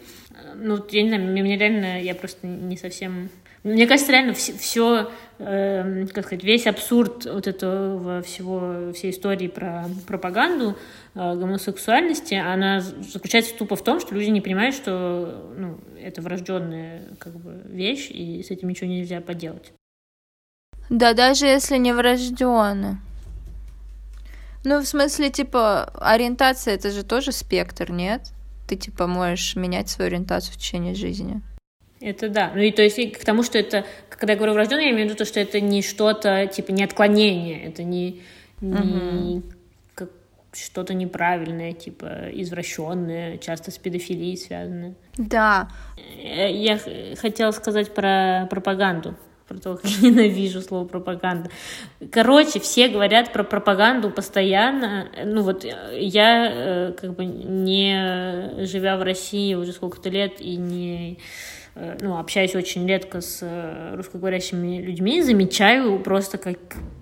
Ну, я не знаю, мне, мне реально, я просто не совсем мне кажется, реально все, э, как сказать, весь абсурд вот этого всего, всей истории про пропаганду э, гомосексуальности, она заключается тупо в том, что люди не понимают, что ну, это врожденная как бы, вещь, и с этим ничего нельзя поделать. Да, даже если не врожденная. Ну, в смысле, типа, ориентация это же тоже спектр, нет? Ты, типа, можешь менять свою ориентацию в течение жизни. Это да. Ну и то есть и к тому, что это, когда я говорю врожденное, я имею в виду то, что это не что-то, типа, не отклонение, это не, не угу. как что-то неправильное, типа, извращенное, часто с педофилией связанное. Да. Э, я хотела сказать про пропаганду про то, как я ненавижу слово пропаганда. Короче, все говорят про пропаганду постоянно. Ну вот я э, как бы не живя в России уже сколько-то лет и не Э, ну, общаюсь очень редко с э, русскоговорящими людьми, замечаю просто как,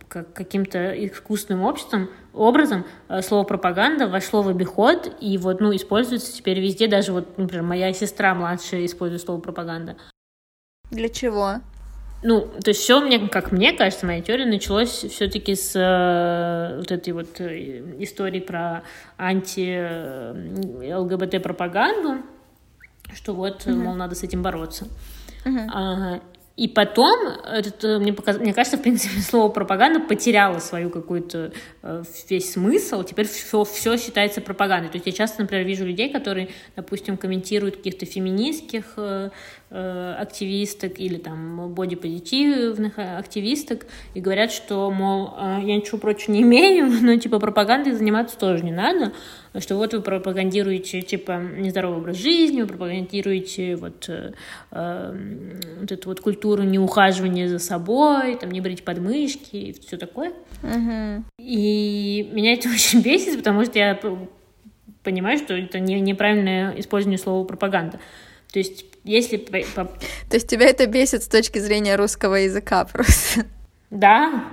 как каким-то искусственным обществом, образом э, слово пропаганда вошло в обиход и вот, ну, используется теперь везде, даже вот, например, моя сестра младшая использует слово пропаганда. Для чего? Ну, то есть все, мне, как мне кажется, моя теория началась все-таки с э, вот этой вот истории про анти-ЛГБТ-пропаганду, что вот, угу. мол, надо с этим бороться. Угу. А, и потом, это, мне, показ... мне кажется, в принципе, слово пропаганда потеряло свою какую-то э, весь смысл. Теперь все, все считается пропагандой. То есть я часто, например, вижу людей, которые, допустим, комментируют каких-то феминистских э, э, активисток или там бодипозитивных активисток и говорят, что, мол, э, я ничего против не имею, но типа пропагандой заниматься тоже не надо что вот вы пропагандируете, типа, нездоровый образ жизни, вы пропагандируете вот, э, э, вот эту вот культуру неухаживания за собой, там, не брить подмышки и все такое. Uh-huh. И меня это очень бесит, потому что я понимаю, что это не, неправильное использование слова пропаганда. То есть, если... То есть тебя это бесит с точки зрения русского языка просто? Да,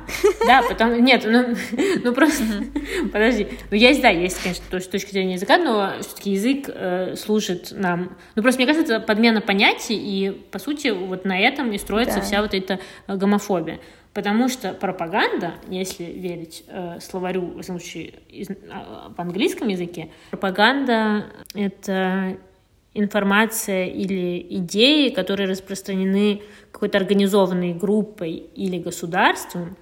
да, потом, нет, ну, ну просто, подожди, ну есть, да, есть, конечно, тоже с точки зрения языка, но все-таки язык э, служит нам, ну просто мне кажется, это подмена понятий, и по сути вот на этом и строится да. вся вот эта гомофобия, Потому что пропаганда, если верить э, словарю, в случае, из, э, в английском языке, пропаганда — это информация или идеи, которые распространены какой-то организованной группой или государством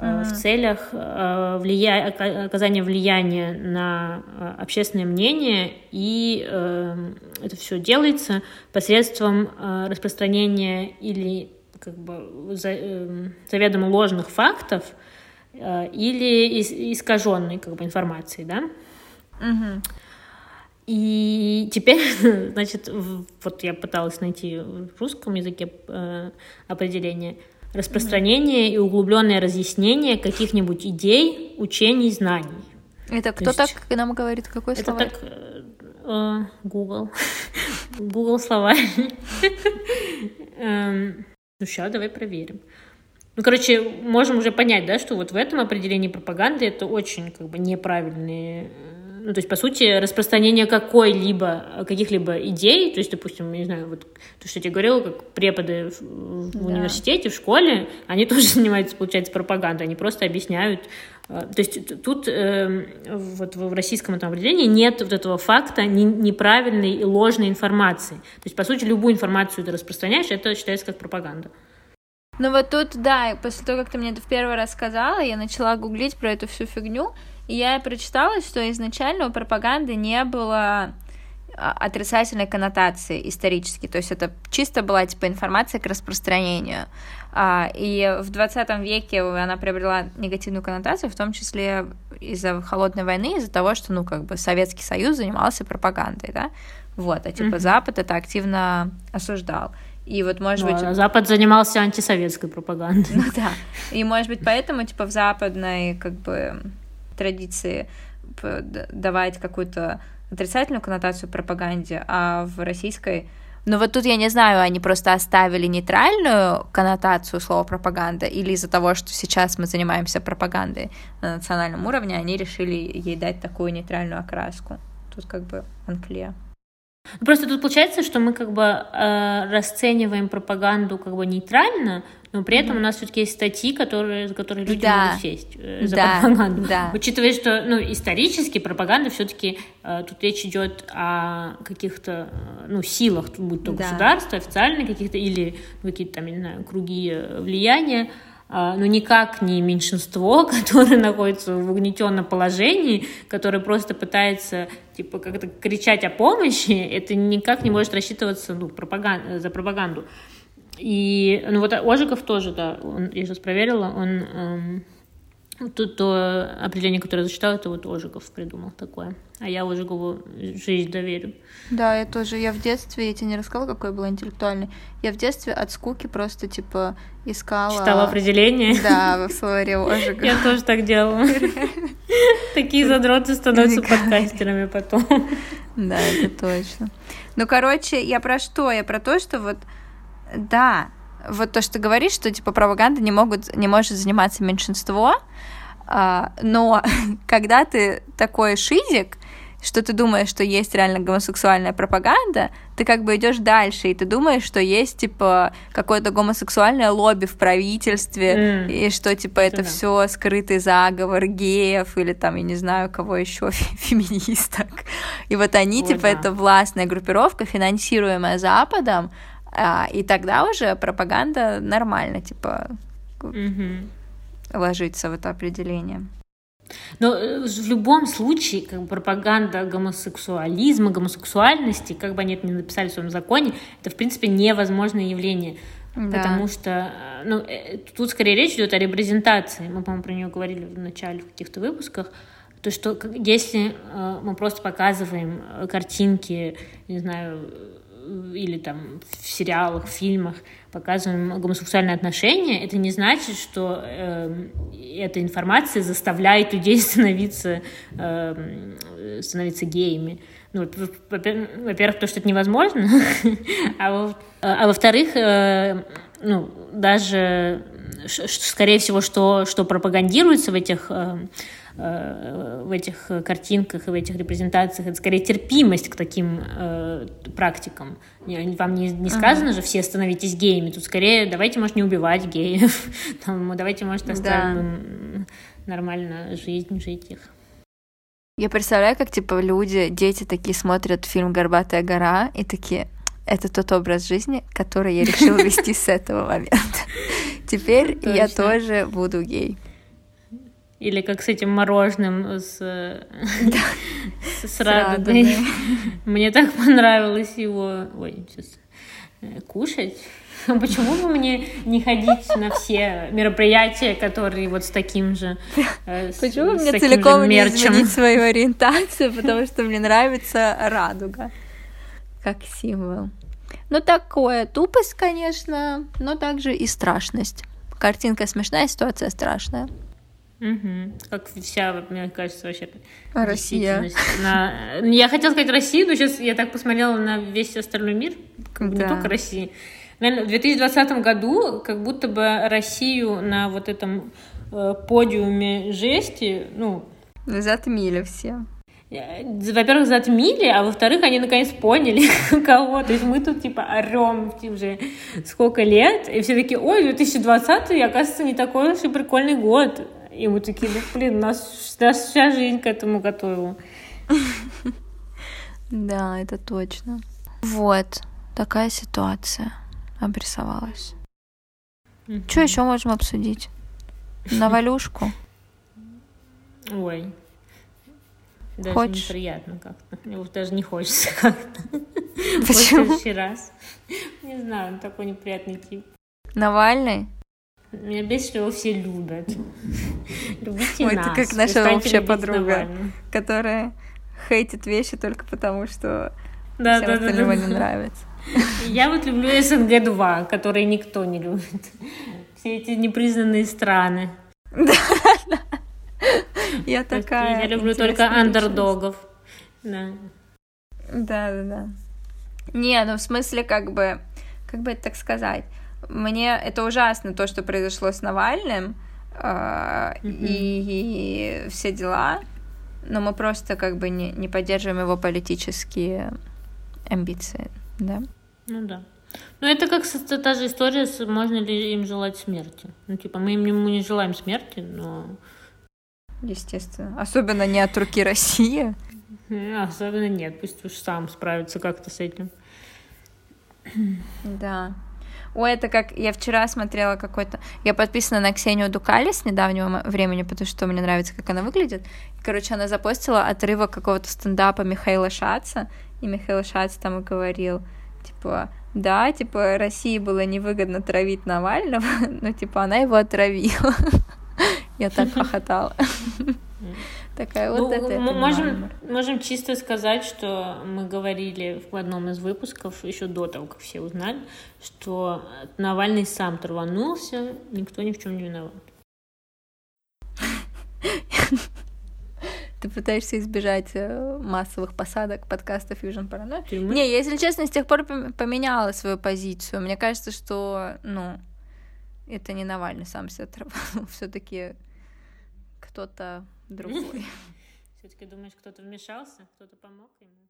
mm-hmm. в целях э, влия... оказания влияния на э, общественное мнение, и это все делается посредством распространения или как бы заведомо ложных фактов или искаженной как бы информации, да? Mm-hmm. И теперь, значит, вот я пыталась найти в русском языке э, определение распространение и углубленное разъяснение каких-нибудь идей, учений, знаний. Это кто есть... так нам говорит? Какой это словарь? так э, Google. Google словарь. Эм, ну, сейчас давай проверим. Ну, короче, можем уже понять, да, что вот в этом определении пропаганды это очень как бы неправильные ну, то есть, по сути, распространение какой-либо, каких-либо идей, то есть, допустим, не знаю, вот то, что я тебе говорила, как преподы в, в да. университете, в школе, они тоже занимаются, получается, пропагандой, они просто объясняют, э, то есть тут э, вот в российском этом определении нет вот этого факта неправильной и ложной информации. То есть, по сути, любую информацию ты распространяешь, это считается как пропаганда. Ну вот тут, да, после того, как ты мне это в первый раз сказала, я начала гуглить про эту всю фигню, и я прочитала, что изначально у пропаганды не было а, отрицательной коннотации исторически, то есть это чисто была типа информация к распространению. А, и в 20 веке она приобрела негативную коннотацию, в том числе из-за холодной войны, из-за того, что, ну, как бы Советский Союз занимался пропагандой, да, вот, а типа mm-hmm. Запад это активно осуждал. И вот, может ну, быть... А Запад занимался антисоветской пропагандой. Ну да. И, может быть, поэтому, типа, в западной, как бы, традиции давать какую-то отрицательную коннотацию пропаганде, а в российской но вот тут я не знаю, они просто оставили нейтральную коннотацию слова пропаганда, или из-за того, что сейчас мы занимаемся пропагандой на национальном уровне, они решили ей дать такую нейтральную окраску. Тут как бы анкле. Просто тут получается, что мы как бы э, расцениваем пропаганду как бы нейтрально, но при этом у нас все-таки есть статьи, которые, за которые люди да. могут сесть э, за да. пропаганду. Да. Учитывая, что ну, исторически пропаганда все-таки э, тут речь идет о каких-то э, ну, силах, будь то да. государство, официальные каких-то, или ну, какие-то там, я не знаю, круги э, влияния но никак не меньшинство, которое находится в угнетенном положении, которое просто пытается типа как-то кричать о помощи, это никак не может рассчитываться ну, пропаган... за пропаганду. И ну вот Ожиков тоже, да, он, я сейчас проверила, он эм, Тут то определение, которое я зачитала, это вот Ожиков придумал такое. А я Ожикову жизнь доверю. Да, я тоже. Я в детстве, я тебе не рассказала, какой я была интеллектуальный. Я в детстве от скуки просто, типа, искала... Читала определение? Да, в словаре Ожикова. Я тоже так делала. Такие задроты становятся подкастерами потом. Да, это точно. Ну, короче, я про что? Я про то, что вот, да, вот то, что ты говоришь, что типа пропаганда не могут, не может заниматься меньшинство, а, но когда ты такой шизик, что ты думаешь, что есть реально гомосексуальная пропаганда, ты как бы идешь дальше, и ты думаешь, что есть типа какое-то гомосексуальное лобби в правительстве, mm. и что типа это, это все скрытый заговор геев или там, я не знаю, кого еще феминисток. И вот они, Ой, типа, да. это властная группировка, финансируемая Западом, а, и тогда уже пропаганда нормально, типа, угу. ложится в это определение. Но э, в любом случае, как бы пропаганда гомосексуализма, гомосексуальности, как бы они это ни написали в своем законе, это, в принципе, невозможное явление. Да. Потому что э, ну, э, тут скорее речь идет о репрезентации. Мы, по-моему, про нее говорили в начале в каких-то выпусках. То, что если мы просто показываем картинки, не знаю, или там в сериалах, в фильмах показываем гомосексуальные отношения, это не значит, что э, эта информация заставляет людей становиться, э, становиться геями. Ну, во-первых, то, что это невозможно, а, а во-вторых, э, ну, даже, скорее всего, что, что пропагандируется в этих э, э, в этих картинках и в этих репрезентациях, это скорее терпимость к таким э, практикам. Вам не, не сказано uh-huh. же все становитесь геями, тут скорее давайте, может, не убивать геев, Там, давайте, может, оставим да. нормально жизнь жить их. Я представляю, как, типа, люди, дети такие смотрят фильм «Горбатая гора» и такие, это тот образ жизни, который я решил вести с этого момента. Теперь я тоже буду гей. Или как с этим мороженым с, с, с радугой. Мне так понравилось его... Ой, сейчас э, кушать. Почему бы мне не ходить на все мероприятия, которые вот с таким же э, Почему мне целиком не изменить свою ориентацию, потому что мне нравится радуга как символ. Ну, такое тупость, конечно, но также и страшность. Картинка смешная, ситуация страшная. Угу. Как вся, мне кажется, вообще Россия. На... Я хотела сказать Россию, но сейчас я так посмотрела на весь остальной мир, как бы да. не только Россия. Наверное, в 2020 году как будто бы Россию на вот этом э, подиуме жести, ну... Затмили все. Э, во-первых, затмили, а во-вторых, они наконец поняли кого. То есть мы тут типа орем уже сколько лет, и все такие, ой, 2020, оказывается, не такой уж и прикольный год. И мы такие, да, блин, нас, нас вся жизнь к этому готовила. Да, это точно. Вот, такая ситуация обрисовалась. Что еще можем обсудить? Навалюшку? Ой, даже Хочешь? неприятно как-то. Вот даже не хочется как-то. Почему? В следующий раз. Не знаю, он такой неприятный тип. Навальный? Меня бесит, что его все любят. Любите Ой, нас. это как наша общая подруга, которая хейтит вещи только потому, что да, всем да, остальным да, да. не нравится. Я вот люблю СНГ-2, которые никто не любит. Все эти непризнанные страны. Да, да. Я такая. Я люблю только андердогов. Да. Да, да, да. Не, ну в смысле, как бы, как бы это так сказать, мне это ужасно то, что произошло с Навальным э, и, и все дела, но мы просто как бы не, не поддерживаем его политические амбиции, да? Ну да. Ну, это как та же история, с, можно ли им желать смерти. Ну, типа, мы им ему не желаем смерти, но Естественно. Особенно не от руки России. Особенно нет. Пусть уж сам справится как-то с этим. Да. Ой, это как я вчера смотрела какой-то... Я подписана на Ксению Дукали с недавнего времени, потому что мне нравится, как она выглядит. Короче, она запостила отрывок какого-то стендапа Михаила Шаца, и Михаил Шац там говорил, типа, да, типа, России было невыгодно травить Навального, но, типа, она его отравила. Я так хохотала. Такая вот ну, это. Мы можем, можем чисто сказать, что мы говорили в одном из выпусков, еще до того, как все узнали, что Навальный сам траванулся, никто ни в чем не виноват. Ты пытаешься избежать э, массовых посадок подкастов Fusion Paranoid? Не, я, если честно, с тех пор поменяла свою позицию. Мне кажется, что, ну, это не Навальный сам себя траванул, все-таки кто-то другой. Все-таки думаешь, кто-то вмешался, кто-то помог ему?